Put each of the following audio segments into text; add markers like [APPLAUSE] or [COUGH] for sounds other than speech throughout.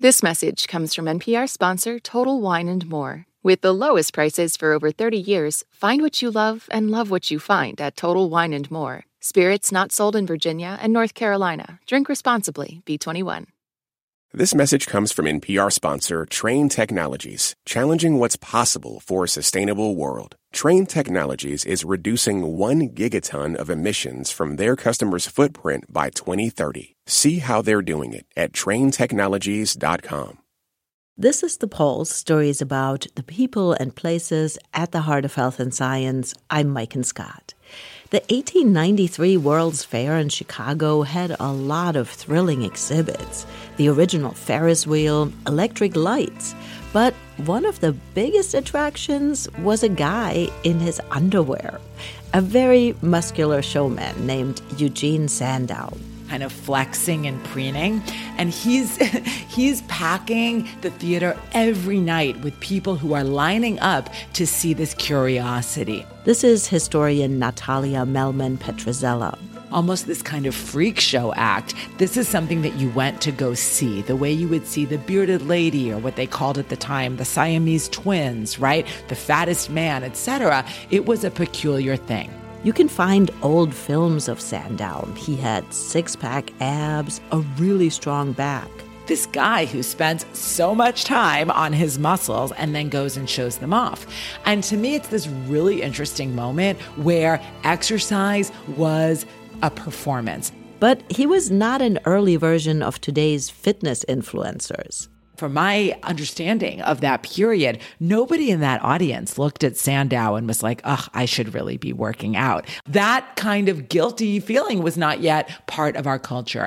This message comes from NPR sponsor Total Wine and More. With the lowest prices for over 30 years, find what you love and love what you find at Total Wine and More. Spirits not sold in Virginia and North Carolina. Drink responsibly. B21. This message comes from NPR sponsor Trane Technologies, challenging what's possible for a sustainable world. Trane Technologies is reducing 1 gigaton of emissions from their customers' footprint by 2030. See how they're doing it at tranetechnologies.com. This is The Pulse, stories about the people and places at the heart of health and science. I'm Maiken Scott. The 1893 World's Fair in Chicago had a lot of thrilling exhibits the original Ferris wheel, electric lights. But one of the biggest attractions was a guy in his underwear, a very muscular showman named Eugene Sandow kind of flexing and preening and he's [LAUGHS] he's packing the theater every night with people who are lining up to see this curiosity this is historian natalia mehlman petrzela almost this kind of freak show act. This is something that you went to go see, the way you would see the bearded lady or what they called at the time the Siamese twins, right? The fattest man, etc. It was a peculiar thing. You can find old films of Sandow. He had six pack abs, a really strong back. This guy who spends so much time on his muscles and then goes and shows them off. And to me, it's this really interesting moment where exercise was a performance. But he was not an early version of today's fitness influencers from my understanding of that period, nobody in that audience looked at Sandow and was like, ugh, I should really be working out. That kind of guilty feeling was not yet part of our culture.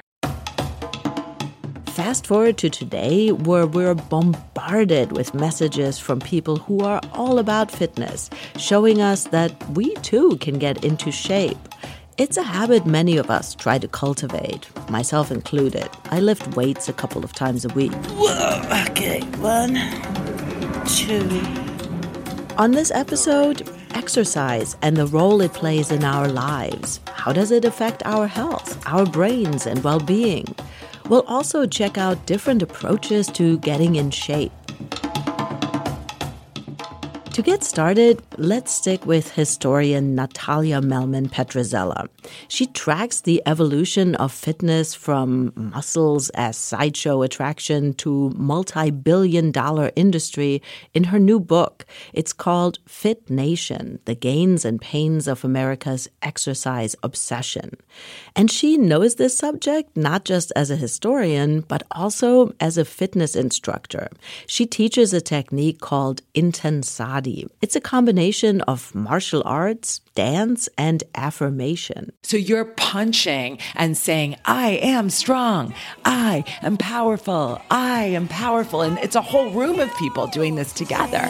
Fast forward to today, where we're bombarded with messages from people who are all about fitness, showing us that we too can get into shape. It's a habit many of us try to cultivate, myself included. I lift weights a couple of times a week. Whoa, okay, one, two. On this episode, exercise and the role it plays in our lives. How does it affect our health, our brains, and well being? We'll also check out different approaches to getting in shape. To get started, let's stick with historian Natalia Mehlman Petrzela. She tracks the evolution of fitness from muscles as sideshow attraction to multi-billion dollar industry in her new book. It's called Fit Nation: The Gains and Pains of America's Exercise Obsession. And she knows this subject not just as a historian, but also as a fitness instructor. She teaches a technique called intensati it's a combination of martial arts, dance, and affirmation. So you're punching and saying, I am strong. I am powerful. I am powerful. And it's a whole room of people doing this together.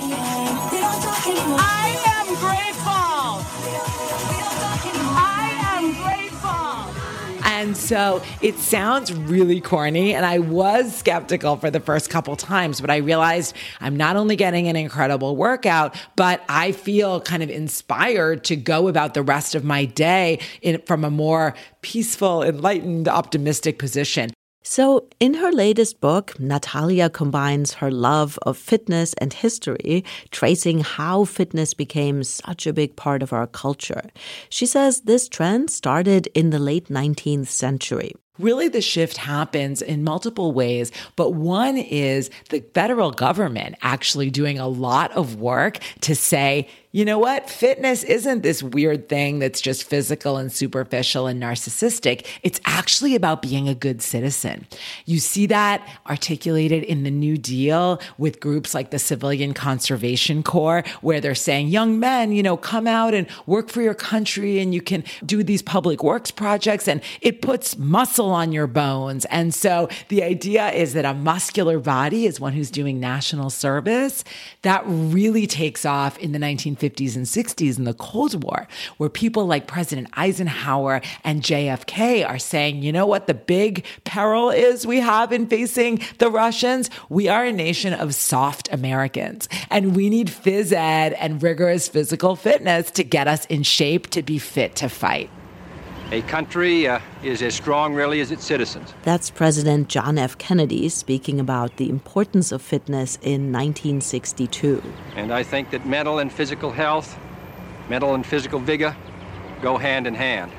I And so it sounds really corny. And I was skeptical for the first couple times, but I realized I'm not only getting an incredible workout, but I feel kind of inspired to go about the rest of my day in, from a more peaceful, enlightened, optimistic position. So, in her latest book, Natalia combines her love of fitness and history, tracing how fitness became such a big part of our culture. She says this trend started in the late 19th century. Really, the shift happens in multiple ways, but one is the federal government actually doing a lot of work to say, you know what? Fitness isn't this weird thing that's just physical and superficial and narcissistic. It's actually about being a good citizen. You see that articulated in the New Deal with groups like the Civilian Conservation Corps, where they're saying, young men, you know, come out and work for your country and you can do these public works projects and it puts muscle on your bones. And so the idea is that a muscular body is one who's doing national service. That really takes off in the 19 50s and 60s in the Cold War, where people like President Eisenhower and JFK are saying, you know what the big peril is we have in facing the Russians? We are a nation of soft Americans, and we need phys ed and rigorous physical fitness to get us in shape to be fit to fight. A country uh, is as strong, really, as its citizens. That's President John F. Kennedy speaking about the importance of fitness in 1962. And I think that mental and physical health, mental and physical vigor, go hand in hand.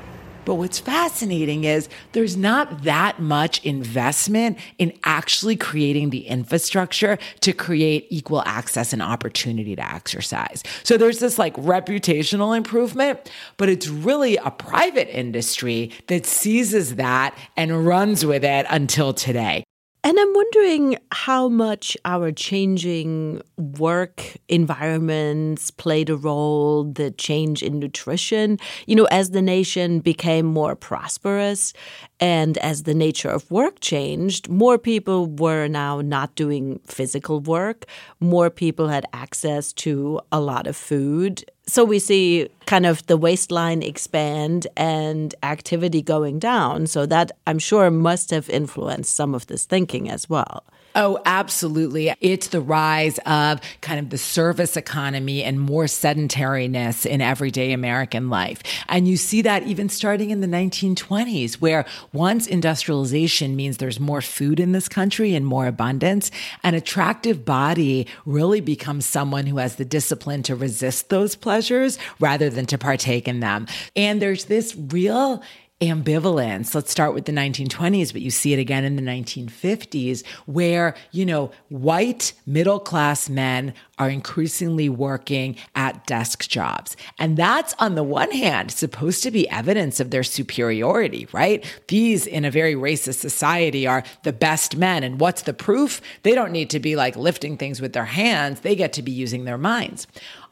But what's fascinating is there's not that much investment in actually creating the infrastructure to create equal access and opportunity to exercise. So there's this like reputational improvement, but it's really a private industry that seizes that and runs with it until today. And I'm wondering how much our changing work environments played a role, the change in nutrition. You know, as the nation became more prosperous and as the nature of work changed, more people were now not doing physical work. More people had access to a lot of food so we see kind of the waistline expand and activity going down. So that I'm sure must have influenced some of this thinking as well. Oh, absolutely. It's the rise of kind of the service economy and more sedentariness in everyday American life. And you see that even starting in the 1920s, where once industrialization means there's more food in this country and more abundance, an attractive body really becomes someone who has the discipline to resist those pleasures rather than to partake in them. And there's this real ambivalence. Let's start with the 1920s, but you see it again in the 1950s, where, you know, white middle class men are increasingly working at desk jobs. And that's on the one hand supposed to be evidence of their superiority, right? These in a very racist society are the best men. And what's the proof? They don't need to be like lifting things with their hands, they get to be using their minds.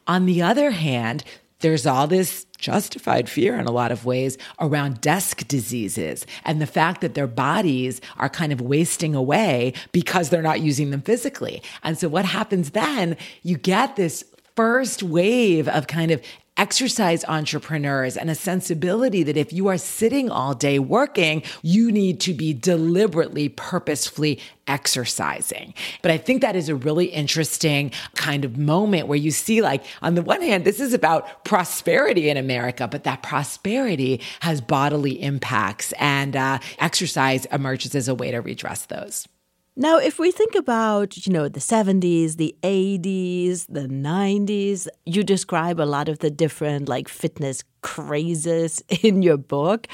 On the other hand, there's all this justified fear in a lot of ways around desk diseases and the fact that their bodies are kind of wasting away because they're not using them physically. And so what happens then? You get this first wave of kind of exercise entrepreneurs and a sensibility that if you are sitting all day working, you need to be deliberately, purposefully exercising. But I think that is a really interesting kind of moment where you see, like, on the one hand, this is about prosperity in America, but that prosperity has bodily impacts, and uh, exercise emerges as a way to redress those. Now, if we think about, you know, the 70s, the 80s, the 90s, you describe a lot of the different like fitness crazes [LAUGHS] in your book.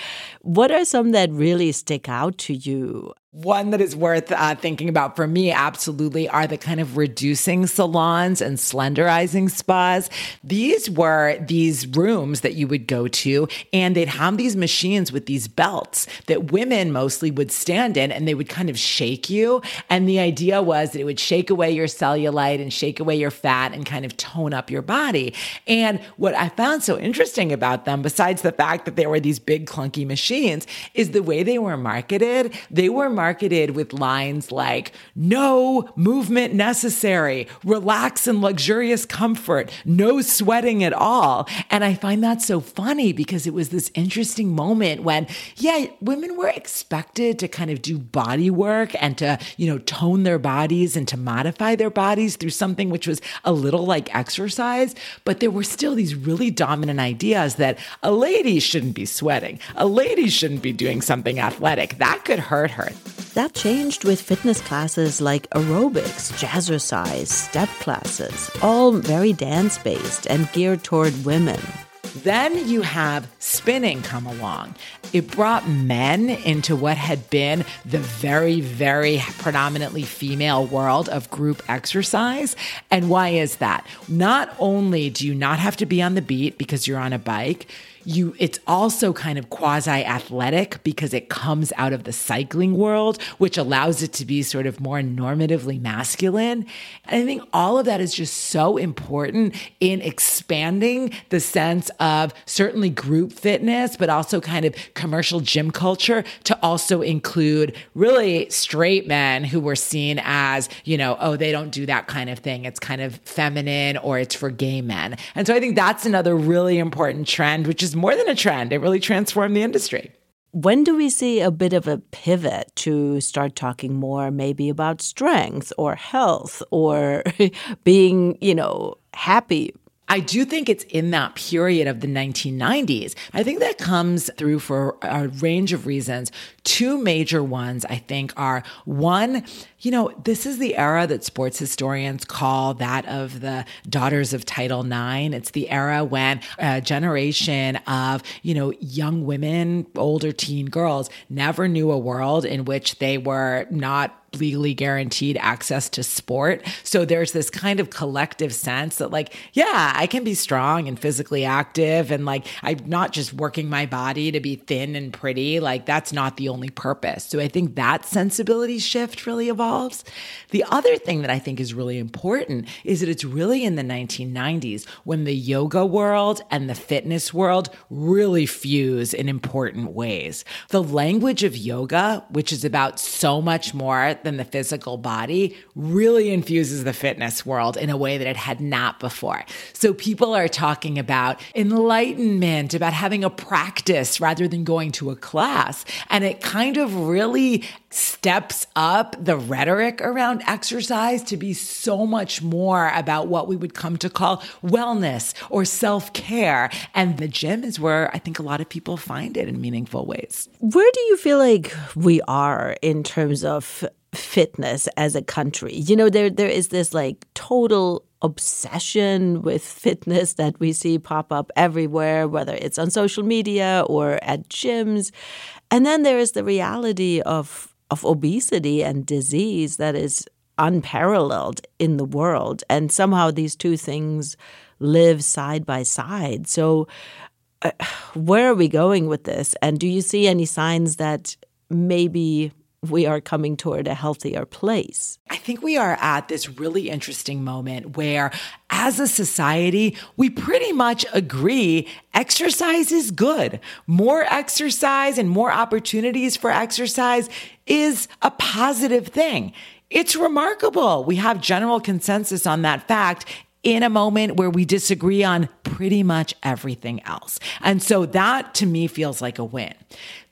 What are some that really stick out to you? One that is worth uh, thinking about for me, absolutely, are the kind of reducing salons and slenderizing spas. These were these rooms that you would go to, and they'd have these machines with these belts that women mostly would stand in, and they would kind of shake you. And the idea was that it would shake away your cellulite and shake away your fat and kind of tone up your body. And what I found so interesting about them, besides the fact that they were these big, clunky machines, is the way they were marketed. They were marketed with lines like, no movement necessary, relax in luxurious comfort, no sweating at all. And I find that so funny because it was this interesting moment when, yeah, women were expected to kind of do body work and to, you know, tone their bodies and to modify their bodies through something which was a little like exercise. But there were still these really dominant ideas that a lady shouldn't be sweating, a lady shouldn't be doing something athletic. That could hurt her. That changed with fitness classes like aerobics, jazzercise, step classes, all very dance based and geared toward women. Then you have spinning come along. It brought men into what had been the very, very predominantly female world of group exercise. And why is that? Not only do you not have to be on the beat because you're on a bike, you it's also kind of quasi athletic because it comes out of the cycling world which allows it to be sort of more normatively masculine. And i think all of that is just so important in expanding the sense of certainly group fitness but also kind of commercial gym culture to also include really straight men who were seen as you know oh they don't do that kind of thing. It's kind of feminine or it's for gay men. And so i think that's another really important trend which is more than a trend. It really transformed the industry. When do we see a bit of a pivot to start talking more maybe about strength or health or [LAUGHS] being, you know, happy? I do think it's in that period of the 1990s. I think that comes through for a range of reasons. Two major ones, I think, are one, you know, this is the era that sports historians call that of the daughters of Title IX. It's the era when a generation of, you know, young women, older teen girls never knew a world in which they were not legally guaranteed access to sport. So there's this kind of collective sense that, like, yeah, I can be strong and physically active. And like, I'm not just working my body to be thin and pretty. Like, that's not the only purpose. So I think that sensibility shift really The other thing that I think is really important is that it's really in the 1990s when the yoga world and the fitness world really fuse in important ways. The language of yoga, which is about so much more than the physical body really infuses the fitness world in a way that it had not before. So people are talking about enlightenment, about having a practice rather than going to a class. And it kind of really steps up the rhetoric around exercise to be so much more about what we would come to call wellness or self care. And the gym is where I think a lot of people find it in meaningful ways. Where do you feel like we are in terms of fitness as a country. You know, there there is this like total obsession with fitness that we see pop up everywhere, whether it's on social media or at gyms. And then there is the reality of of obesity and disease that is unparalleled in the world. And somehow these two things live side by side. So uh, where are we going with this? And do you see any signs that maybe we are coming toward a healthier place. I think we are at this really interesting moment where, as a society, we pretty much agree exercise is good. More exercise and more opportunities for exercise is a positive thing. It's remarkable. We have general consensus on that fact in a moment where we disagree on pretty much everything else. And so that to me feels like a win.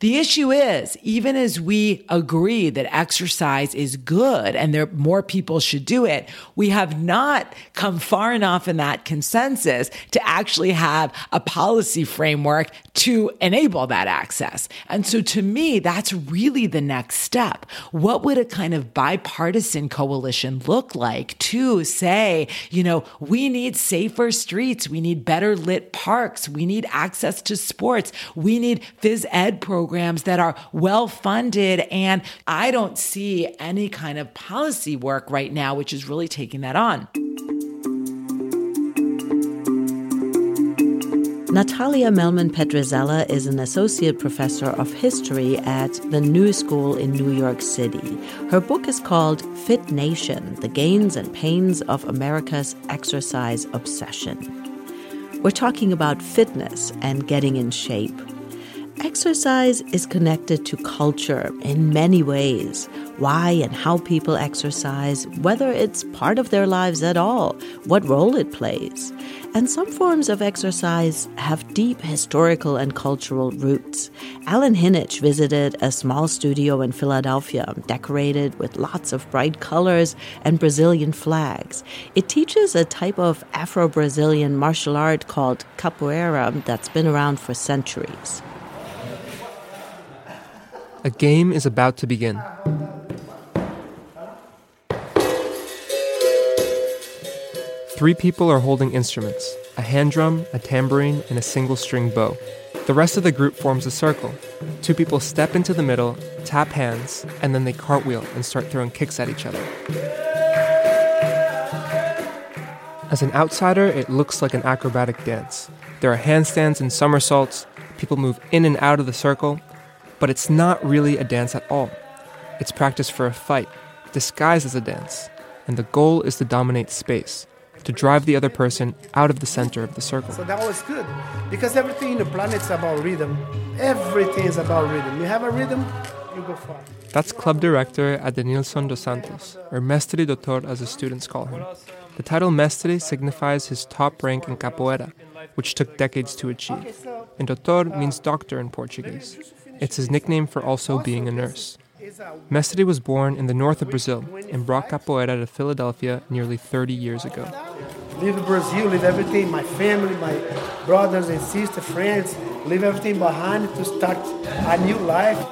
The issue is, even as we agree that exercise is good and there more people should do it, we have not come far enough in that consensus to actually have a policy framework to enable that access. And so to me, that's really the next step. What would a kind of bipartisan coalition look like to say, you know, we need safer streets, we need better lit parks, we need access to sports, we need phys ed programs that are well funded. And I don't see any kind of policy work right now, which is really taking that on. Natalia Mehlman Petrzela is an associate professor of history at the New School in New York City. Her book is called Fit Nation The Gains and Pains of America's Exercise Obsession. We're talking about fitness and getting in shape. Exercise is connected to culture in many ways. Why and how people exercise, whether it's part of their lives at all, what role it plays. And some forms of exercise have deep historical and cultural roots. Alan Hinich visited a small studio in Philadelphia, decorated with lots of bright colors and Brazilian flags. It teaches a type of Afro Brazilian martial art called capoeira that's been around for centuries. A game is about to begin. Three people are holding instruments a hand drum, a tambourine, and a single string bow. The rest of the group forms a circle. Two people step into the middle, tap hands, and then they cartwheel and start throwing kicks at each other. As an outsider, it looks like an acrobatic dance. There are handstands and somersaults, people move in and out of the circle, but it's not really a dance at all. It's practice for a fight, disguised as a dance, and the goal is to dominate space, to drive the other person out of the center of the circle. So that was good, because everything in the planet is about rhythm. Everything is about rhythm. You have a rhythm, you go far. That's club director Adenilson dos Santos, or Mestre Doutor as the students call him. The title Mestre signifies his top rank in capoeira, which took decades to achieve. And Doutor means doctor in Portuguese. It's his nickname for also being a nurse. Mestre was born in the north of Brazil and brought capoeira to Philadelphia nearly 30 years ago. leave Brazil, leave everything, my family, my brothers and sisters, friends, leave everything behind to start a new life.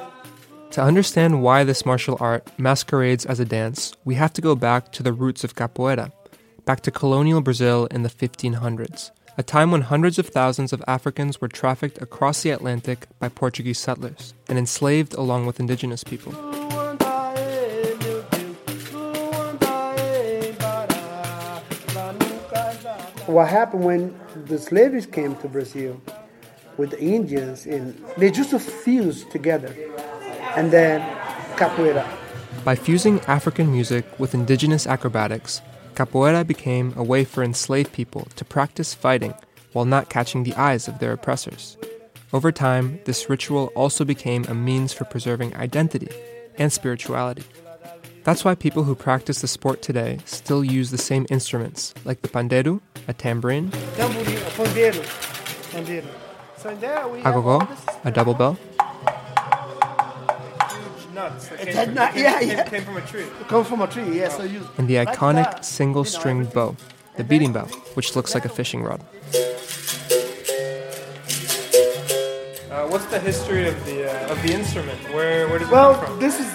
To understand why this martial art masquerades as a dance, we have to go back to the roots of capoeira, back to colonial Brazil in the 1500s, a time when hundreds of thousands of Africans were trafficked across the Atlantic by Portuguese settlers and enslaved along with indigenous people. What happened when the slaves came to Brazil with the Indians and they just fused together and then capoeira. By fusing African music with indigenous acrobatics, capoeira became a way for enslaved people to practice fighting while not catching the eyes of their oppressors. Over time, this ritual also became a means for preserving identity and spirituality. That's why people who practice the sport today still use the same instruments, like the pandeiro, a tambourine, Tambourine, pandeiro, pandeiro. So in there we have agogo, a double bell, nuts. That nut, yeah, yeah. came from a tree, Come from a tree, yeah. So you and the iconic that. single You know, stringed bow, the beating bow, which looks like a fishing rod. Uh, what's the history of the uh, of the instrument? Where where does Well, this is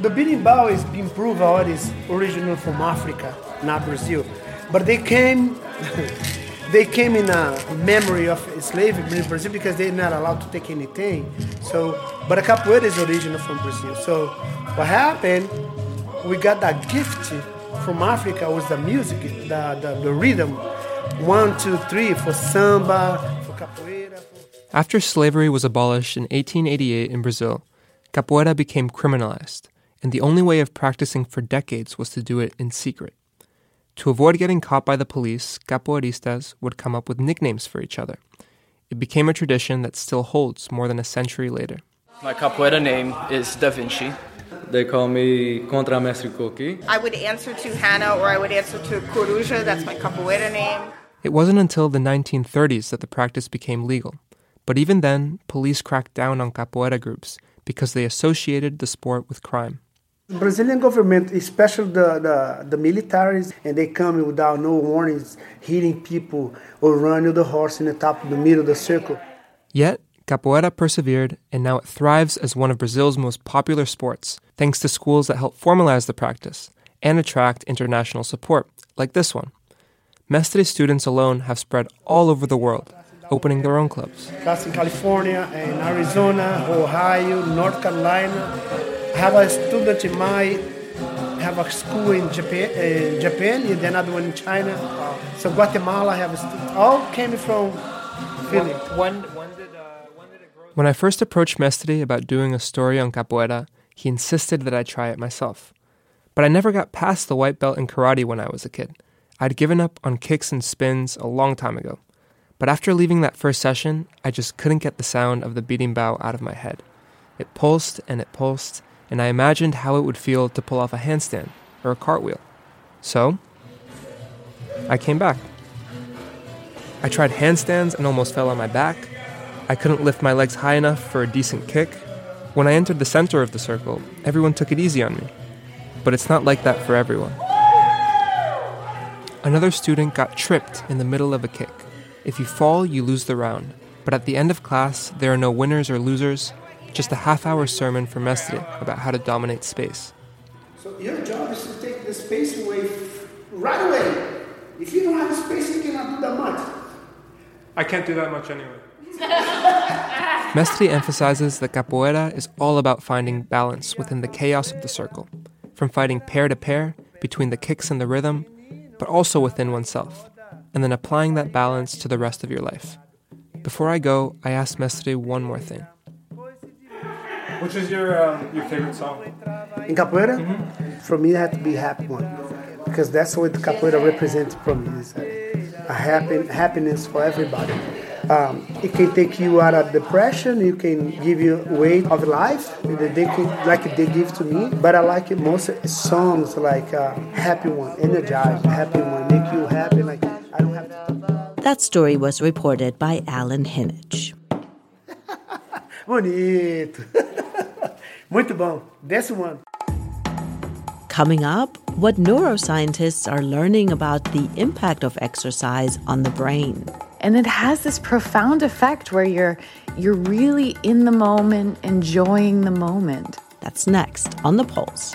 the beating bow is being proved out is original from Africa, not Brazil. But they came [LAUGHS] they came in a memory of slavery in Brazil because they're not allowed to take anything. So but a capoeira is original from Brazil. So what happened, we got that gift from Africa was the music, the, the, the rhythm. One, two, three for samba, for capoeira. For After slavery was abolished in 1888 in Brazil, capoeira became criminalized, and the only way of practicing for decades was to do it in secret. To avoid getting caught by the police, capoeiristas would come up with nicknames for each other. It became a tradition that still holds more than a century later. My capoeira name is Da Vinci. They call me Contra Mestre Coqui. I would answer to Hannah or I would answer to Coruja, that's my capoeira name. It wasn't until the 1930s that the practice became legal. But even then, police cracked down on capoeira groups because they associated the sport with crime. Brazilian government, especially the, the, the militaries, and they come without no warnings, hitting people or running the horse in the top of the middle of the circle. Yet, capoeira persevered, and now it thrives as one of Brazil's most popular sports, thanks to schools that help formalize the practice and attract international support, like this one. Mestre students alone have spread all over the world, opening their own clubs. That's in California, and Arizona, Ohio, North Carolina. I have a student in my have a school in Japan, in Japan, and another one in China. So Guatemala I have a student. All came from Philly. When I first approached Mestre about doing a story on capoeira, he insisted that I try it myself. But I never got past the white belt in karate when I was a kid. I'd given up on kicks and spins a long time ago. But after leaving that first session, I just couldn't get the sound of the beating bow out of my head. It pulsed and it pulsed, and I imagined how it would feel to pull off a handstand or a cartwheel. So, I came back. I tried handstands and almost fell on my back. I couldn't lift my legs high enough for a decent kick. When I entered the center of the circle, everyone took it easy on me. But it's not like that for everyone. Another student got tripped in the middle of a kick. If you fall, you lose the round. But at the end of class, there are no winners or losers, just a half hour sermon from Mestre about how to dominate space. So your job is to take the space away right away. If you don't have space, you cannot do that much. I can't do that much anyway. [LAUGHS] Mestre emphasizes that capoeira is all about finding balance within the chaos of the circle, from fighting pair to pair, between the kicks and the rhythm, but also within oneself, and then applying that balance to the rest of your life. Before I go, I asked Mestre one more thing. Which is your um, your favorite song? In capoeira, for me, it had to be happy one because that's what capoeira represents for me. It's a, a happy, happiness for everybody. Um, it can take you out of depression. You can give you weight of life. They can, like they give to me. But I like it most songs like uh, happy one, energized, happy one, make you happy. Like I don't have to. That story was reported by Alan Hinnage. [LAUGHS] Bonito. [LAUGHS] Muito bom. Desce one. Coming up, what neuroscientists are learning about the impact of exercise on the brain. And it has this profound effect where you're you're really in the moment, enjoying the moment. That's next on the Pulse.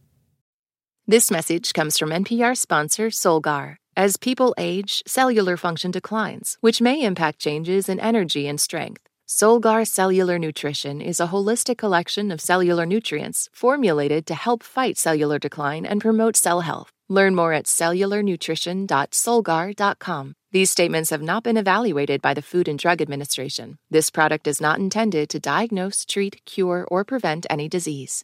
This message comes from NPR sponsor Solgar. As people age, cellular function declines, which may impact changes in energy and strength. Solgar Cellular Nutrition is a holistic collection of cellular nutrients formulated to help fight cellular decline and promote cell health. Learn more at cellularnutrition.solgar.com. These statements have not been evaluated by the Food and Drug Administration. This product is not intended to diagnose, treat, cure, or prevent any disease.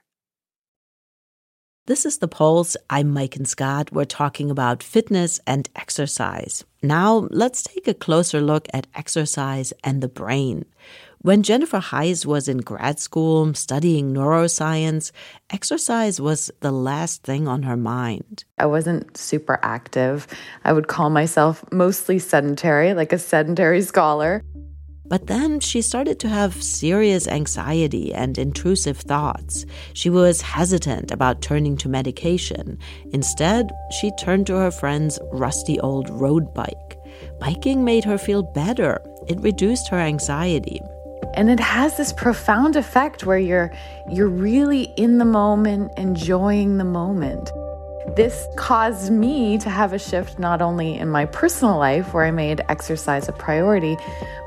This is The Pulse. I'm Maiken Scott. We're talking about fitness and exercise. Now, let's take a closer look at exercise and the brain. When Jennifer Heisz was in grad school studying neuroscience, exercise was the last thing on her mind. I wasn't super active. I would call myself mostly sedentary, like a sedentary scholar. But then she started to have serious anxiety and intrusive thoughts. She was hesitant about turning to medication. Instead, she turned to her friend's rusty old road bike. Biking made her feel better, it reduced her anxiety. And it has this profound effect where you're you're really in the moment, enjoying the moment. This caused me to have a shift not only in my personal life, where I made exercise a priority,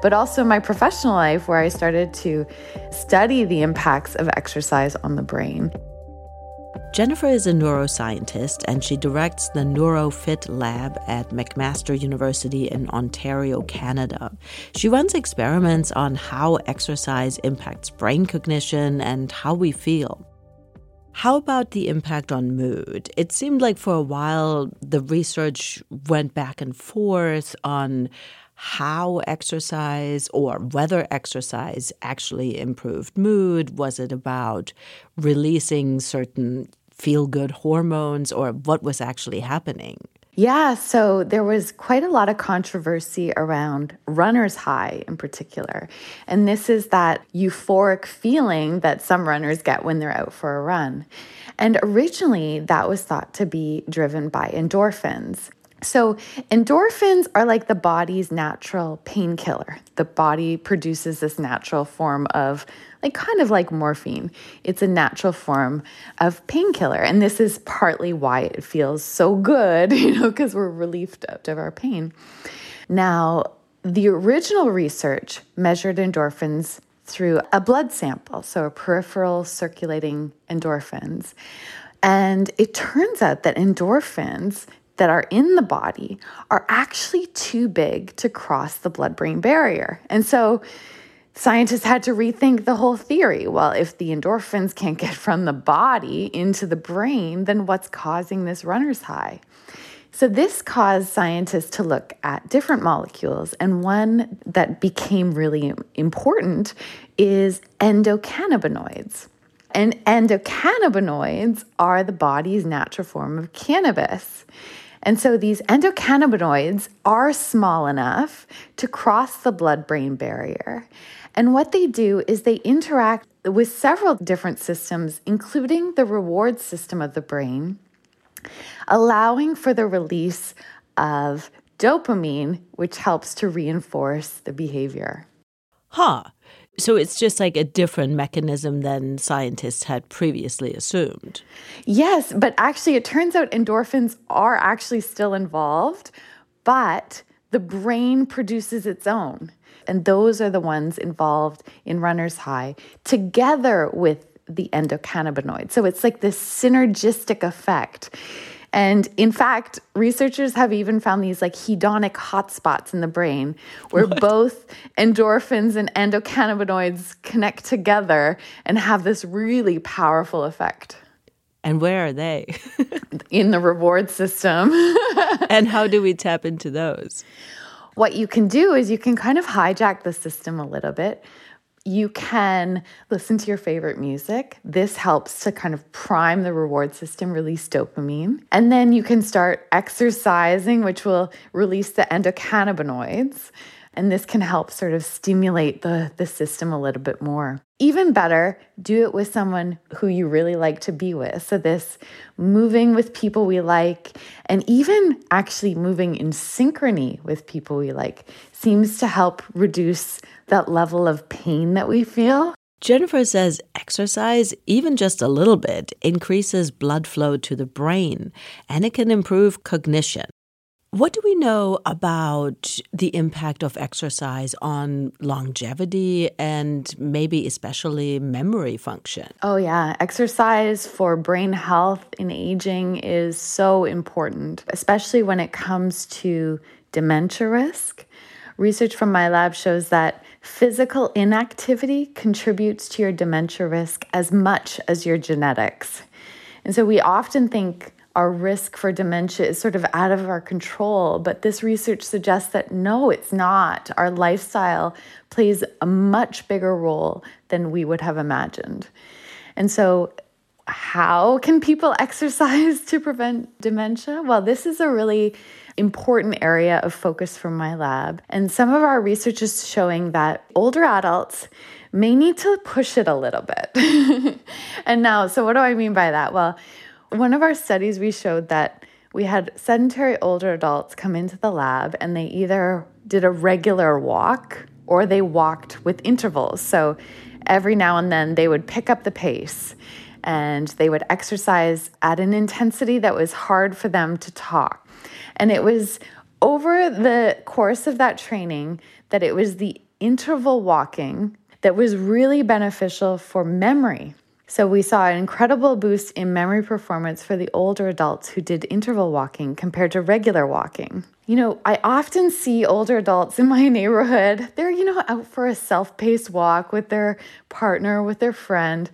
but also my professional life, where I started to study the impacts of exercise on the brain. Jennifer is a neuroscientist and she directs the NeuroFit lab at McMaster University in Ontario, Canada. She runs experiments on how exercise impacts brain cognition and how we feel. How about the impact on mood? It seemed like for a while the research went back and forth on how exercise or whether exercise actually improved mood. Was it about releasing certain feel good hormones or what was actually happening? Yeah, so there was quite a lot of controversy around runner's high in particular. And this is that euphoric feeling that some runners get when they're out for a run. And originally, that was thought to be driven by endorphins. So, endorphins are like the body's natural painkiller. The body produces this natural form of, like, kind of like morphine. It's a natural form of painkiller. And this is partly why it feels so good, [LAUGHS] you know, because we're relieved of our pain. Now, the original research measured endorphins through a blood sample, so a peripheral circulating endorphins. And it turns out that endorphins that are in the body are actually too big to cross the blood brain barrier. And so scientists had to rethink the whole theory. Well, if the endorphins can't get from the body into the brain, then what's causing this runner's high? So, this caused scientists to look at different molecules, and one that became really important is endocannabinoids. And endocannabinoids are the body's natural form of cannabis. And so these endocannabinoids are small enough to cross the blood brain barrier. And what they do is they interact with several different systems, including the reward system of the brain, allowing for the release of dopamine, which helps to reinforce the behavior. Huh. So it's just like a different mechanism than scientists had previously assumed. Yes, but actually, it turns out endorphins are actually still involved, but the brain produces its own. And those are the ones involved in runner's high together with the endocannabinoids. So it's like this synergistic effect. And in fact, researchers have even found these like hedonic hotspots in the brain where what? both endorphins and endocannabinoids connect together and have this really powerful effect. And where are they? [LAUGHS] in the reward system. [LAUGHS] and how do we tap into those? What you can do is you can kind of hijack the system a little bit you can listen to your favorite music. This helps to kind of prime the reward system, release dopamine. And then you can start exercising, which will release the endocannabinoids. And this can help sort of stimulate the, the system a little bit more. Even better, do it with someone who you really like to be with. So, this moving with people we like, and even actually moving in synchrony with people we like, seems to help reduce that level of pain that we feel. Jennifer says exercise, even just a little bit, increases blood flow to the brain and it can improve cognition. What do we know about the impact of exercise on longevity and maybe especially memory function? Oh, yeah. Exercise for brain health in aging is so important, especially when it comes to dementia risk. Research from my lab shows that physical inactivity contributes to your dementia risk as much as your genetics. And so we often think our risk for dementia is sort of out of our control. But this research suggests that no, it's not. Our lifestyle plays a much bigger role than we would have imagined. And so, how can people [LAUGHS] exercise to prevent dementia? Well, this is a really important area of focus for my lab. And some of our research is showing that older adults may need to push it a little bit. [LAUGHS] and now, so what do I mean by that? Well, one of our studies, we showed that we had sedentary older adults come into the lab and they either did a regular walk or they walked with intervals. So every now and then they would pick up the pace and they would exercise at an intensity that was hard for them to talk. And it was over the course of that training that it was the interval walking that was really beneficial for memory. So we saw an incredible boost in memory performance for the older adults who did interval walking compared to regular walking. You know, I often see older adults in my [LAUGHS] neighborhood. They're, you know, out for a self paced walk with their partner, with their friend.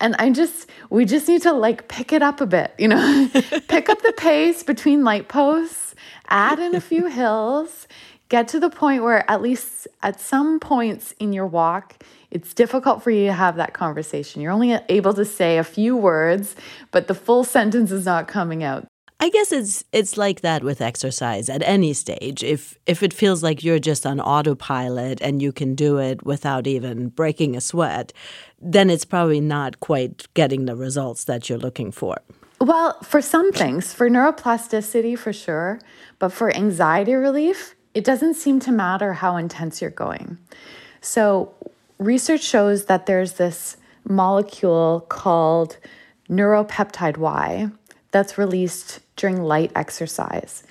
And I just, we just need to like pick it up a bit, you know, [LAUGHS] pick up the pace between light posts, add in a few [LAUGHS] hills, get to the point where at least at some points in your walk, it's difficult for you to have that conversation. You're only able to say a few words, but the full sentence is not coming out. I guess it's it's like that with exercise at any stage. If if it feels like you're just on autopilot and you can do it without even breaking a sweat, then it's probably not quite getting the results that you're looking for. Well, for some things, for neuroplasticity for sure, but for anxiety relief, it doesn't seem to matter how intense you're going. So, research shows that there's this molecule called neuropeptide Y that's released during light exercise.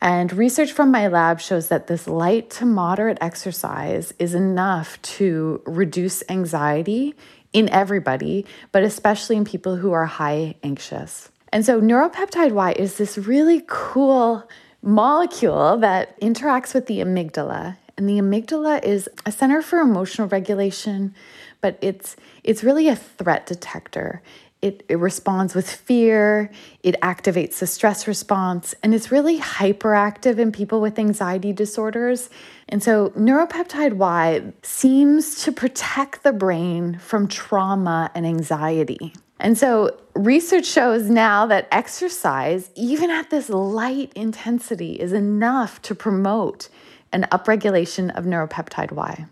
And research from my lab shows that this light to moderate exercise is enough to reduce anxiety in everybody, but especially in people who are high anxious. And so, neuropeptide Y is this really cool molecule that interacts with the amygdala and the amygdala is a center for emotional regulation, but it's it's really a threat detector. It, it responds with fear, it activates the stress response, and it's really hyperactive in people with anxiety disorders. And so, neuropeptide Y seems to protect the brain from trauma and anxiety. And so, research shows now that exercise, even at this light intensity, is enough to promote an upregulation of neuropeptide Y.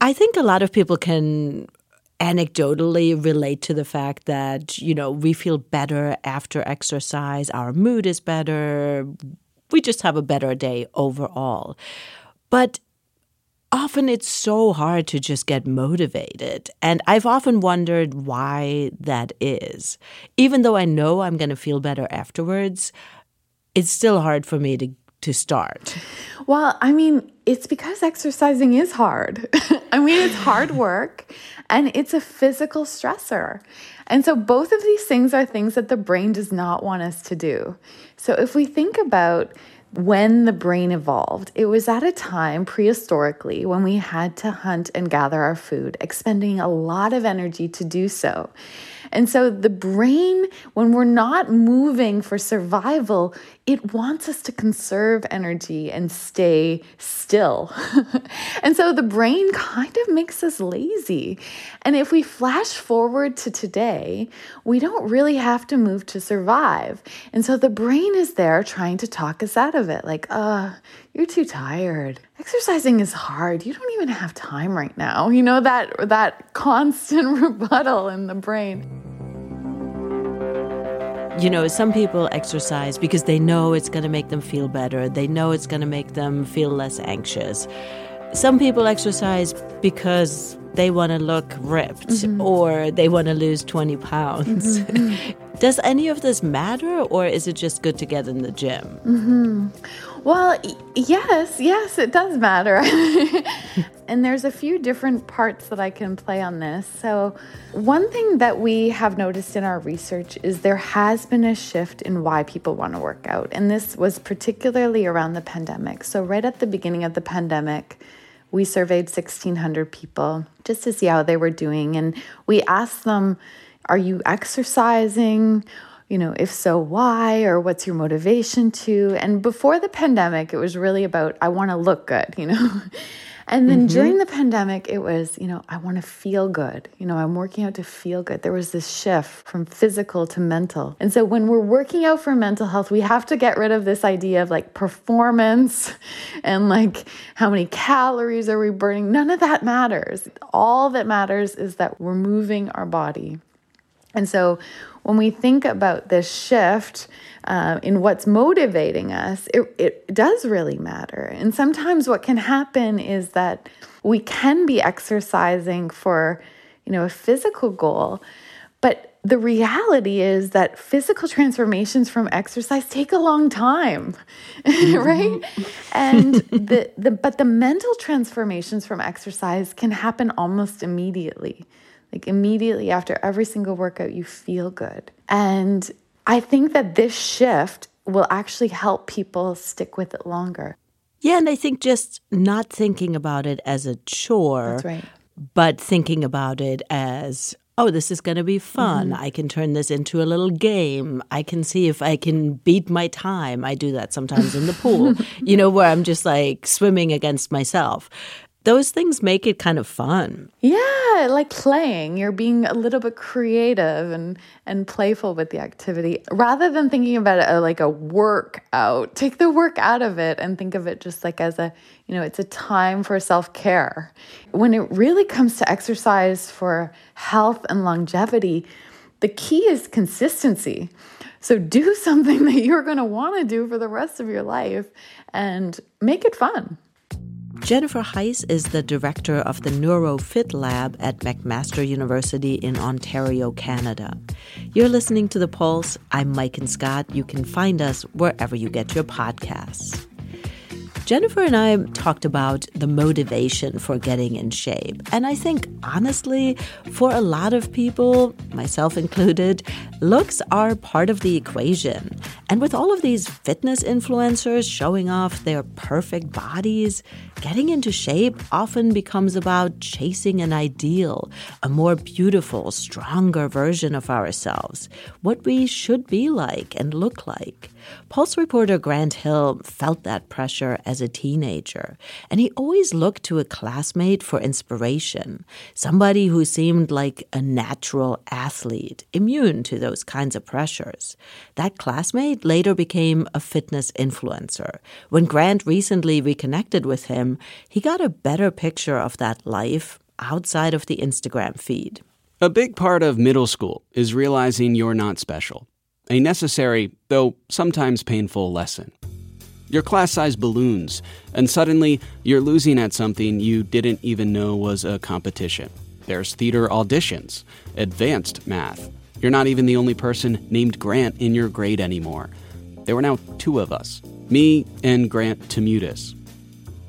I think a lot of people can anecdotally relate to the fact that, you know, we feel better after exercise, our mood is better, we just have a better day overall. But often it's so hard to just get motivated. And I've often wondered why that is. Even though I know I'm going to feel better afterwards, it's still hard for me to, to start. Well, I mean, it's because exercising is hard. [LAUGHS] I mean, it's hard [LAUGHS] work and it's a physical stressor. And so, both of these things are things that the brain does not want us to do. So, if we think about when the brain evolved, it was at a time prehistorically when we had to hunt and gather our food, expending a lot of energy to do so. And so the brain, when we're not moving for survival, it wants us to conserve energy and stay still. [LAUGHS] and so the brain kind of makes us lazy. And if we flash forward to today, we don't really have to move to survive. And so the brain is there trying to talk us out of it like, uh, you're too tired. Exercising is hard. You don't even have time right now. You know that that constant [LAUGHS] rebuttal in the brain. You know, some people exercise because they know it's going to make them feel better. They know it's going to make them feel less anxious. Some people exercise because they want to look ripped mm-hmm. or they want to lose 20 pounds. Mm-hmm. [LAUGHS] Does any of this matter or is it just good to get in the gym? Mm-hmm. Well, yes, yes, it does matter. [LAUGHS] and there's a few different parts that I can play on this. So, one thing that we have noticed in our research is there has been a shift in why people want to work out. And this was particularly around the pandemic. So, right at the beginning of the pandemic, we surveyed 1,600 people just to see how they were doing. And we asked them, Are you exercising? You know, if so, why, or what's your motivation to? And before the pandemic, it was really about, I want to look good, you know? [LAUGHS] And then mm-hmm. during the pandemic, it was, you know, I want to feel good. You know, I'm working out to feel good. There was this shift from physical to mental. And so when we're working out for mental health, we have to get rid of this idea of like performance [LAUGHS] and like how many calories are we burning. None of that matters. All that matters is that we're moving our body. And so when we think about this shift uh, in what's motivating us, it, it does really matter. And sometimes what can happen is that we can be exercising for, you know, a physical goal, but the reality is that physical transformations from exercise take a long time [LAUGHS] right? And the, the but the mental transformations from exercise can happen almost immediately like immediately after every single workout, you feel good. And I think that this shift will actually help people stick with it longer. Yeah, and I think just not thinking about it as a chore, right. but thinking about it as, oh, this is going to be fun. Mm-hmm. I can turn this into a little game. I can see if I can beat my time. I do that sometimes in the pool, [LAUGHS] you know, where I'm just like swimming against myself those things make it kind of fun. Yeah, like playing. You're being a little bit creative and and playful with the activity rather than thinking about it uh, like a workout. Take the work out of it and think of it just like as a, you know, it's a time for self-care. When it really comes to exercise for health and longevity, the key is consistency. So do [LAUGHS] something that you're going to want to do for the rest of your life and make it fun. Jennifer Heisz is the director of the NeuroFit Lab at McMaster University in Ontario, Canada. You're listening to The Pulse. I'm Maiken Scott. You can find us wherever you get your podcasts. Jennifer and I talked about the motivation for getting in shape. And I think, honestly, for a lot of people, myself included, looks are part of the equation. And with all of these fitness influencers showing off their perfect bodies, getting into shape often becomes about chasing an ideal, a more beautiful, stronger version of ourselves, what we should be like and look like. Pulse reporter Grant Hill felt that pressure as a teenager, and he always looked to a classmate for inspiration, somebody who seemed like a natural athlete, immune to those kinds of pressures. That classmate later became a fitness influencer. When Grant recently reconnected with him, he got a better picture of that life outside of the Instagram feed. A big part of middle school is realizing you're not special a necessary, though sometimes painful, lesson. your class size balloons, and suddenly you're losing at something you didn't even know was a competition. There's theater auditions, advanced math. You're not even the only person named Grant in your grade anymore. There were now two of us me and Grant Temutis.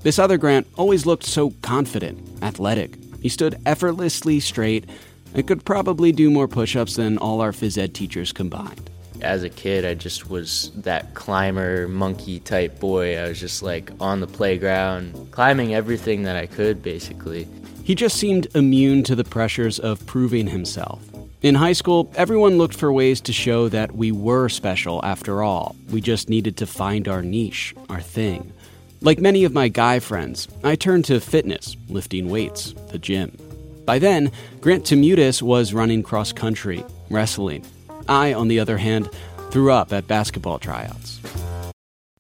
This other Grant always looked so confident, athletic. He stood effortlessly straight and could probably do more push ups than all our phys ed teachers combined. As a kid, I just was that climber, monkey type boy. I was just like on the playground, climbing everything that I could, basically. He just seemed immune to the pressures of proving himself. In high school, everyone looked for ways to show that we were special after all. We just needed to find our niche, our thing. Like many of my guy friends, I turned to fitness, lifting weights, the gym. By then, Grant Temutis was running cross country, wrestling. I, on the other hand, threw up at basketball tryouts.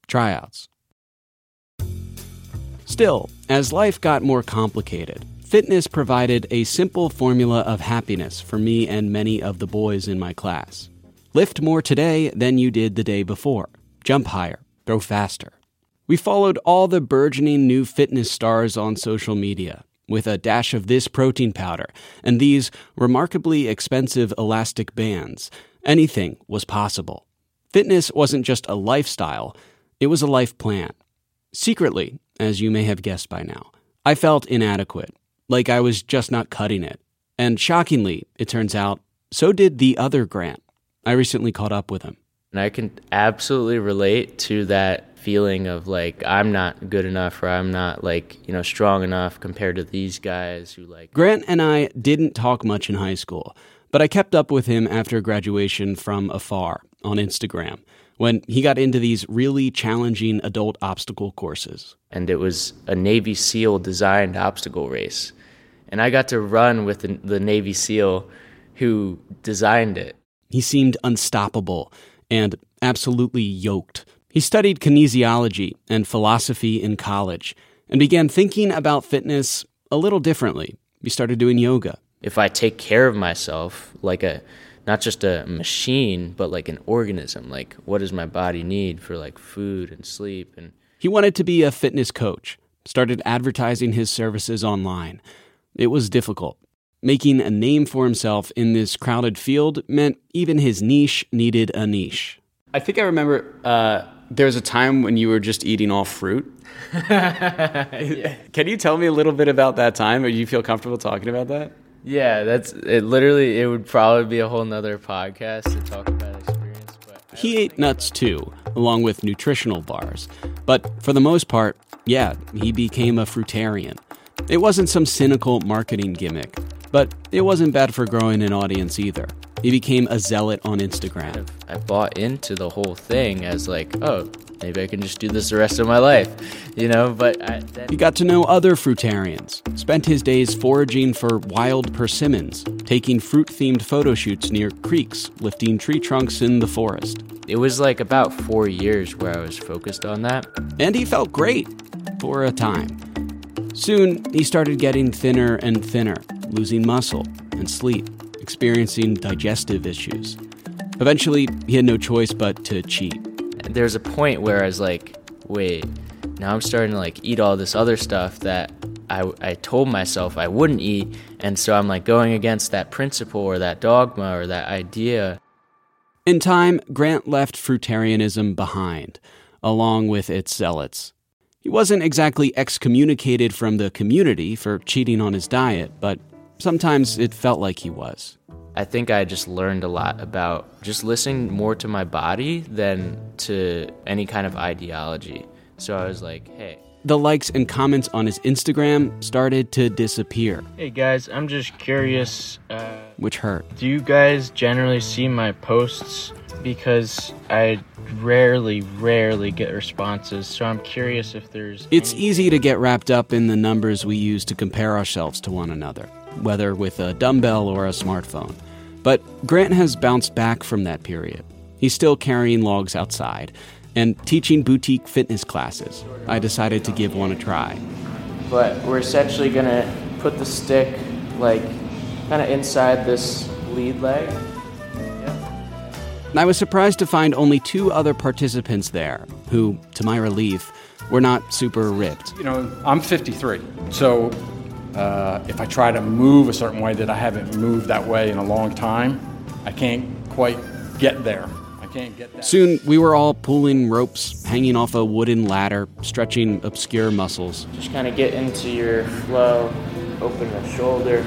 Tryouts. Still, as life got more complicated, Fitness provided a simple formula of happiness for me and many of the boys in my class. Lift more today than you did the day before. Jump higher. Throw faster. We followed all the burgeoning new fitness stars on social media with a dash of this protein powder and these remarkably expensive elastic bands. Anything was possible. Fitness wasn't just a lifestyle, it was a life plan. Secretly, as you may have guessed by now, I felt inadequate like I was just not cutting it. And shockingly, it turns out, so did the other Grant. I recently caught up with him. And I can absolutely relate to that feeling of like I'm not good enough or I'm not like, you know, strong enough compared to these guys who like Grant and I didn't talk much in high school, but I kept up with him after graduation from afar on Instagram when he got into these really challenging adult obstacle courses. And it was a Navy SEAL designed obstacle race. And I got to run with the, Navy SEAL who designed it. He seemed unstoppable and absolutely yoked. He studied kinesiology and philosophy in college and began thinking about fitness a little differently. He started doing yoga. If I take care of myself like a not just a machine, but like an organism. Like, what does my body need for like food and sleep? And he wanted to be a fitness coach. Started advertising his services online. It was difficult. Making a name for himself in this crowded field meant even his niche needed a niche. I think I remember uh, there was a time when you were just eating all fruit. yeah. [LAUGHS] Can you tell me a little bit about that time? Or do you feel comfortable talking about that? Yeah, that's it. Literally, it would probably be a whole nother podcast to talk about experience. But he ate nuts too, along with nutritional bars. But for the most part, yeah, he became a fruitarian. It wasn't some cynical marketing gimmick, but it wasn't bad for growing an audience either. He became a zealot on Instagram. I bought into the whole thing as like, oh, maybe I can just do this the rest of my life, you know. But I, then... he got to know other fruitarians. Spent his days foraging for wild persimmons, taking fruit-themed photo shoots near creeks, lifting tree trunks in the forest. It was like about four years where I was focused on that, and he felt great for a time. Soon, he started getting thinner and thinner, losing muscle and sleep, experiencing digestive issues. Eventually, he had no choice but to cheat there's a point where I was like, wait, now I'm starting to like eat all this other stuff that I, I told myself I wouldn't eat. And so I'm like going against that principle or that dogma or that idea. In time, Grant left fruitarianism behind, along with its zealots. He wasn't exactly excommunicated from the community for cheating on his diet, but sometimes it felt like he was. I think I just learned a lot about just listening more to my body than to any kind of ideology. So I was like, hey. The likes and comments on his Instagram started to disappear. Hey guys, I'm just curious. Uh, Which hurt. Do you guys generally see my posts? Because I rarely, rarely get responses. So I'm curious if there's. It's any- easy to get wrapped up in the numbers we use to compare ourselves to one another whether with a dumbbell or a smartphone. But Grant has bounced back from that period. He's still carrying logs outside and teaching boutique fitness classes. I decided to give one a try. But we're essentially going to put the stick like kind of inside this lead leg. I was surprised to find only two other participants there who, to my relief, were not super ripped. You know, I'm 53, so uh, if I try to move a certain way that I haven't moved that way in a long time, I can't quite get there. I can't get that. Soon, we were all pulling ropes, hanging off a wooden ladder, stretching obscure muscles. Just kind of get into your flow, open the shoulder.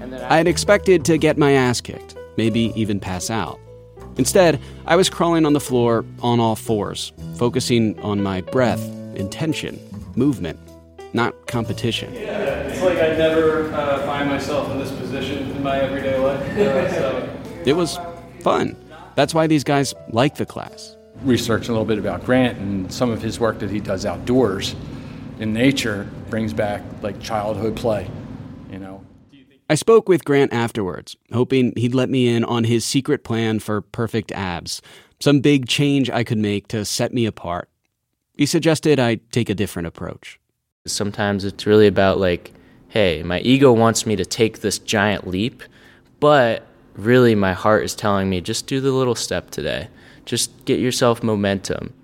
And then I had expected to get my ass kicked, maybe even pass out. Instead, I was crawling on the floor on all fours, focusing on my breath, intention, movement, not competition. Yeah, it's like I never uh, find myself in this position in my everyday life. Uh, so. It was fun. That's why these guys like the class. Research a little bit about Grant and some of his work that he does outdoors in nature brings back like childhood play, you know. I spoke with Grant afterwards, hoping he'd let me in on his secret plan for perfect abs, some big change I could make to set me apart. He suggested I take a different approach. Sometimes it's really about like, hey, my ego wants me to take this giant leap, but really my heart is telling me just do the little step today. Just get yourself momentum.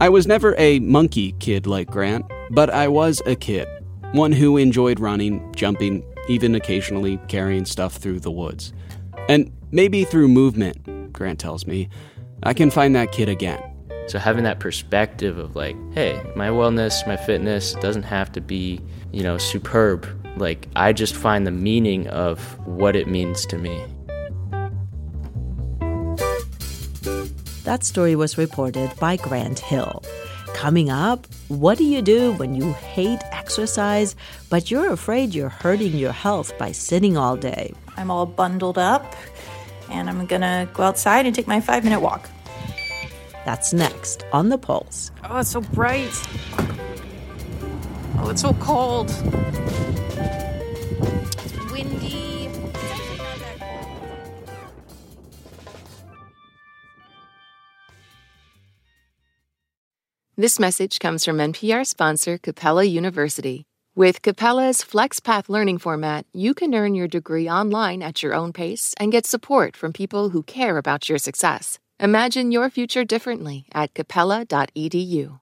I was never a monkey kid like Grant, but I was a kid. One who enjoyed running, jumping, even occasionally carrying stuff through the woods. And maybe through movement, Grant tells me, I can find that kid again. So having that perspective of like, hey, my wellness, my fitness doesn't have to be, you know, superb. Like I just find the meaning of what it means to me. That story was reported by Grant Hill. Coming up, what do you do when you hate exercise, but you're afraid you're hurting your health by sitting all day? I'm all bundled up, and I'm gonna go outside and take my five minute walk. That's next on The Pulse. Oh, it's so bright. Oh, it's so cold. It's windy. This message comes from NPR sponsor Capella University. With Capella's FlexPath learning format, you can earn your degree online at your own pace and get support from people who care about your success. Imagine your future differently at capella.edu.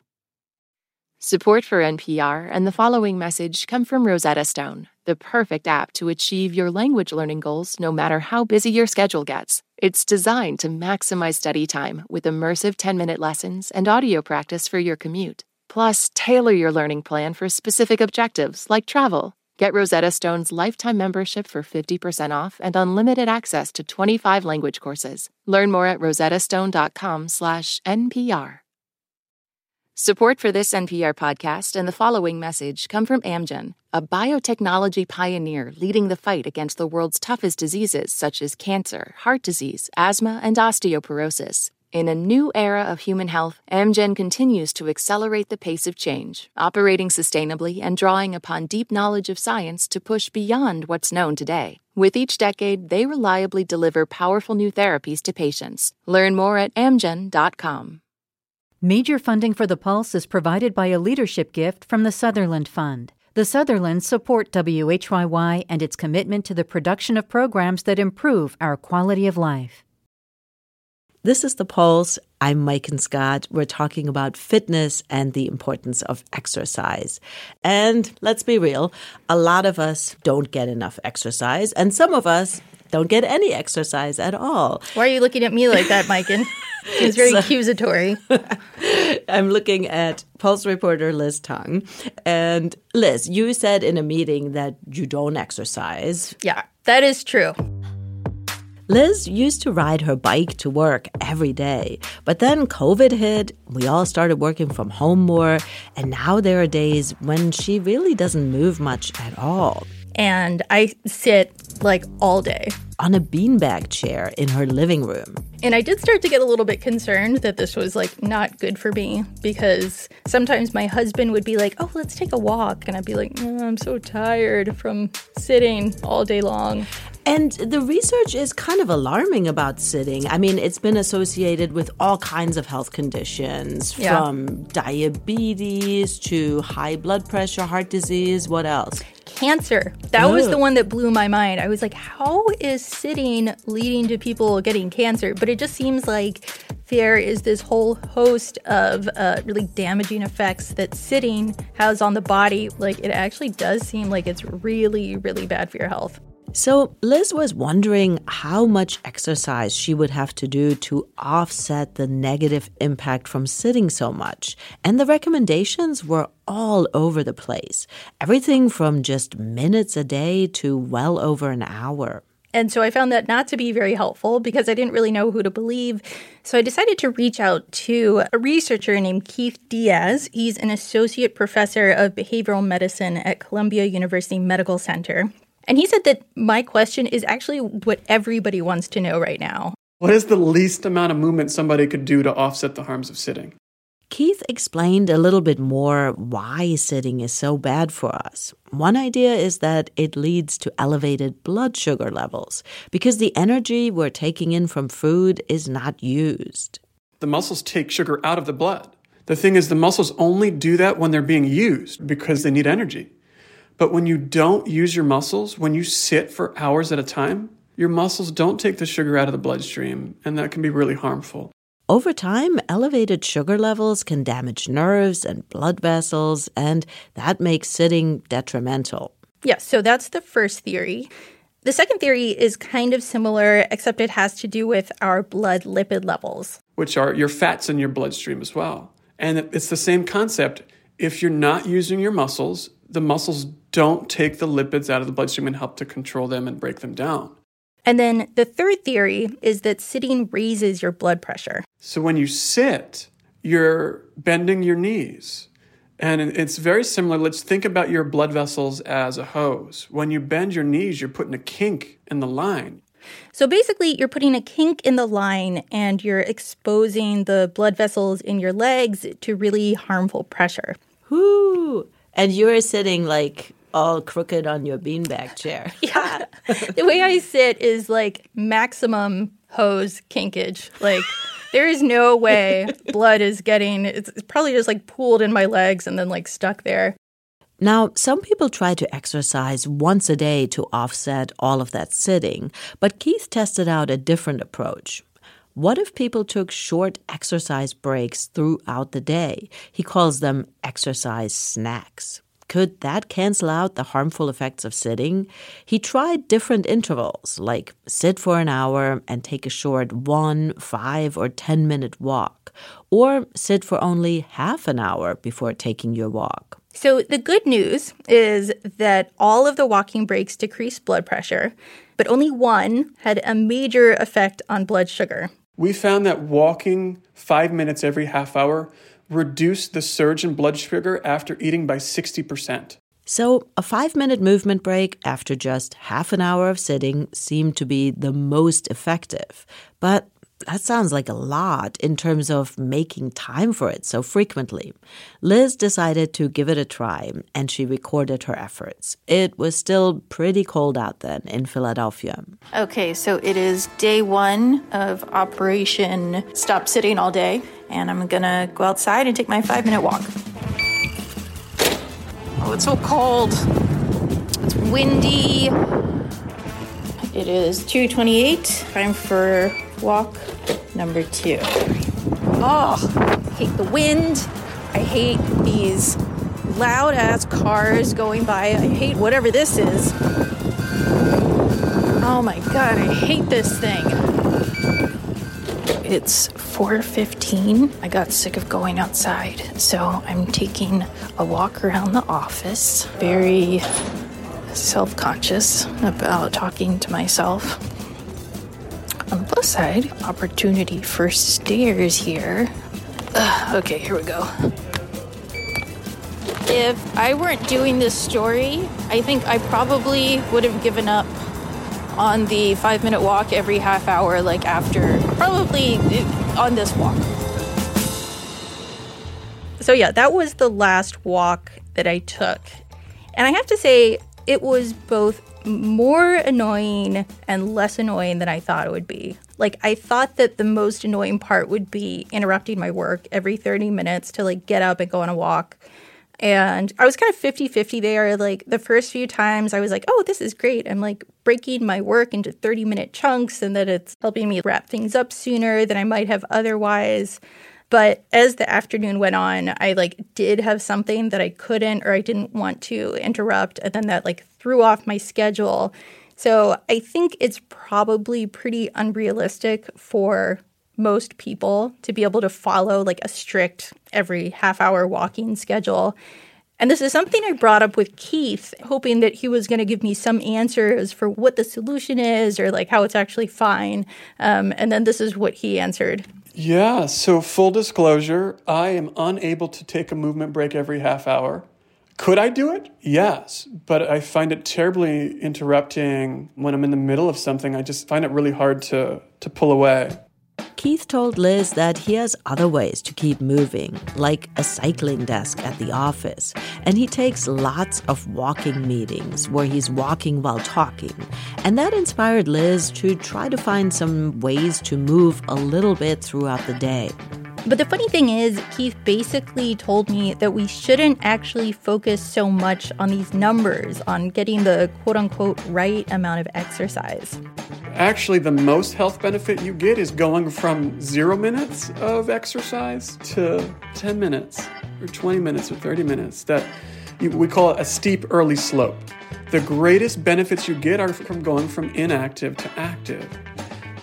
Support for NPR and the following message come from Rosetta Stone, the perfect app to achieve your language learning goals no matter how busy your schedule gets. It's designed to maximize study time with immersive 10 minute lessons and audio practice for your commute. Plus, tailor your learning plan for specific objectives like travel. Get Rosetta Stone's lifetime membership for 50% off and unlimited access to 25 language courses. Learn more at rosettastone.com/npr. Support for this NPR podcast and the following message come from Amgen, a biotechnology pioneer leading the fight against the world's toughest diseases such as cancer, heart disease, asthma, and osteoporosis. In a new era of human health, Amgen continues to accelerate the pace of change, operating sustainably and drawing upon deep knowledge of science to push beyond what's known today. With each decade, they reliably deliver powerful new therapies to patients. Learn more at amgen.com. Major funding for The Pulse is provided by a leadership gift from the Sutherland Fund. The Sutherlands support WHYY and its commitment to the production of programs that improve our quality of life. This is The Pulse. I'm Maiken Scott. We're talking about fitness and the importance of exercise. And let's be real, a lot of us don't get enough exercise, and some of us don't get any exercise at all. Why are you looking at me like that, Maiken? [LAUGHS] It's very so, accusatory. [LAUGHS] I'm looking at Pulse reporter Liz Tung. And Liz, you said in a meeting that you don't exercise. Yeah, that is true. Liz used to ride her bike to work every day, but then COVID hit, we all started working from home more, and now there are days when she really doesn't move much at all. And I sit like all day on a beanbag chair in her living room. And I did start to get a little bit concerned that this was like not good for me because sometimes my husband would be like, "Oh, let's take a walk." And I'd be like, oh, "I'm so tired from sitting all day long." And the research is kind of alarming about sitting. I mean, it's been associated with all kinds of health conditions yeah. from diabetes to high blood pressure, heart disease, what else? cancer. That was the one that blew my mind. I was like, how is sitting leading to people getting cancer? But it just seems like there is this whole host of uh, really damaging effects that sitting has on the body. Like, it actually does seem like it's really, really bad for your health. So Liz was wondering how much exercise she would have to do to offset the negative impact from sitting so much. And the recommendations were all over the place. Everything from just minutes a day to well over an hour. And so I found that not to be very helpful because I didn't really know who to believe. So I decided to reach out to a researcher named Keith Diaz. He's an associate professor of behavioral medicine at Columbia University Medical Center. And he said that my question is actually what everybody wants to know right now. What is the least amount of movement somebody could do to offset the harms of sitting? Keith explained a little bit more why sitting is so bad for us. One idea is that it leads to elevated blood sugar levels because the energy we're taking in from food is not used. The muscles take sugar out of the blood. The thing is, the muscles only do that when they're being used because they need energy. But when you don't use your muscles, when you sit for hours at a time, your muscles don't take the sugar out of the bloodstream, and that can be really harmful. Over time, elevated sugar levels can damage nerves and blood vessels, and that makes sitting detrimental. Yes, so that's the first theory. The second theory is kind of similar, except it has to do with our blood lipid levels. which are your fats in your bloodstream as well. And it's the same concept. If you're not using your muscles, the muscles don't take the lipids out of the bloodstream and help to control them and break them down. And then the third theory is that sitting raises your blood pressure. So when you sit, you're bending your knees. And it's very similar. Let's think about your blood vessels as a hose. When you bend your knees, you're putting a kink in the line. So basically, you're putting a kink in the line and you're exposing the blood vessels in your legs to really harmful pressure. Whoo! And you're sitting like all crooked on your beanbag chair. [LAUGHS] Yeah. the way I sit is like maximum hose kinkage. Like, there is no way blood is getting, it's it's probably just like pooled in my legs and then like stuck there. Now, some people try to exercise once a day to offset all of that sitting, but Keith tested out a different approach. What if people took short exercise breaks throughout the day? He calls them exercise snacks. Could that cancel out the harmful effects of sitting? He tried different intervals, like sit for an hour and take a short one, five, or 10 minute walk, or sit for only half an hour before taking your walk. So, the good news is that all of the walking breaks decreased blood pressure, but only one had a major effect on blood sugar. We found that walking five minutes every half hour reduced the surge in blood sugar after eating by 60%. So, a five minute movement break after just half an hour of sitting seemed to be the most effective. But that sounds like a lot in terms of making time for it so frequently. Liz decided to give it a try and she recorded her efforts. It was still pretty cold out then in Philadelphia. Okay, so it is day one of Operation Stop Sitting All Day, and I'm gonna go outside and take my five minute walk. Oh, it's so cold. It's windy. It is 2:28. Time for walk number two. Oh, I hate the wind. I hate these loud ass cars going by. I hate whatever this is. Oh my god, I hate this thing. It's 4:15. I got sick of going outside, so I'm taking a walk around the office. Very self-conscious about talking to myself. On the plus side, opportunity for stairs here. Ugh, okay, here we go. If I weren't doing this story, I think I probably would have given up on the five minute walk every half hour, like after, probably uh, on this walk. So, yeah, that was the last walk that I took. And I have to say, it was both more annoying and less annoying than I thought it would be. Like, I thought that the most annoying part would be interrupting my work every 30 minutes to like get up and go on a walk. And I was kind of 50 50 there. Like the first few times, I was like, oh, this is great. I'm like breaking my work into 30 minute chunks and that it's helping me wrap things up sooner than I might have otherwise. But as the afternoon went on, I like did have something that I couldn't or I didn't want to interrupt. And then that like threw off my schedule. So I think it's probably pretty unrealistic for most people to be able to follow like a strict every half hour walking schedule. And this is something I brought up with Keith, hoping that he was going to give me some answers for what the solution is or like how it's actually fine. Um, and then this is what he answered. Yeah, so full disclosure, I am unable to take a movement break every half hour. Could I do it? Yes, but I find it terribly interrupting when I'm in the middle of something. I just find it really hard to, to pull away. Keith told Liz that he has other ways to keep moving, like a cycling desk at the office. And he takes lots of walking meetings where he's walking while talking. And that inspired Liz to try to find some ways to move a little bit throughout the day. But the funny thing is, Keith basically told me that we shouldn't actually focus so much on these numbers, on getting the quote unquote right amount of exercise. Actually, the most health benefit you get is going from zero minutes of exercise to 10 minutes or 20 minutes or 30 minutes. That we call it a steep early slope. The greatest benefits you get are from going from inactive to active.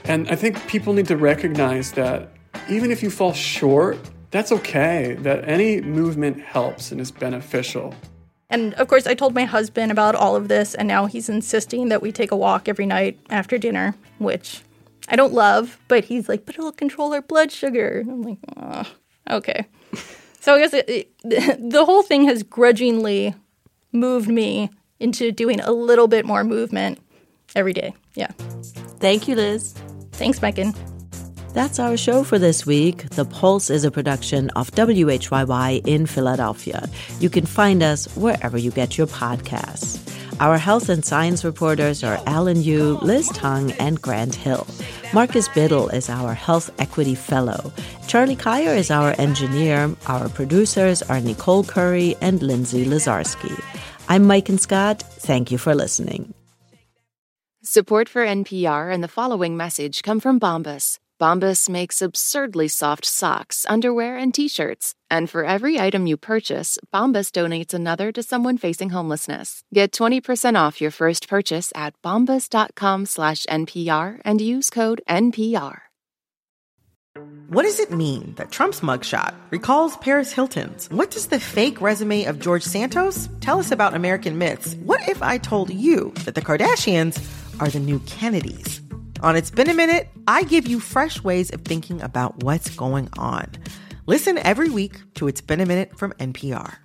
And I think people need to recognize that even if you fall short, that's okay, that any movement helps and is beneficial. And of course, I told my husband about all of this, and now he's insisting that we take a walk every night after dinner, which I don't love, but he's like, but it'll control our blood sugar. I'm like, oh, okay. so I guess it, it, [LAUGHS] the whole thing has grudgingly moved me into doing a little bit more movement every day. Yeah. Thank you, Liz. Thanks, Megan. That's our show for this week. The Pulse is a production of WHYY in Philadelphia. You can find us wherever you get your podcasts. Our health and science reporters are Alan Yu, Liz Tung, and Grant Hill. Marcus Biddle is our Health Equity Fellow. Charlie Kaier is our engineer. Our producers are Nicole Curry and Lindsay Lazarski. I'm Maiken Scott. Thank you for listening. Support for NPR and the following message come from Bombas. Bombas makes absurdly soft socks, underwear, and t-shirts. And for every item you purchase, Bombas donates another to someone facing homelessness. Get 20% off your first purchase at bombas.com slash NPR and use code NPR. What does it mean that Trump's mugshot recalls Paris Hilton's? What does the fake resume of George Santos tell us about American myths? What if I told you that the Kardashians are the new Kennedys? On It's Been a Minute, I give you fresh ways of thinking about what's going on. Listen every week to It's Been a Minute from NPR.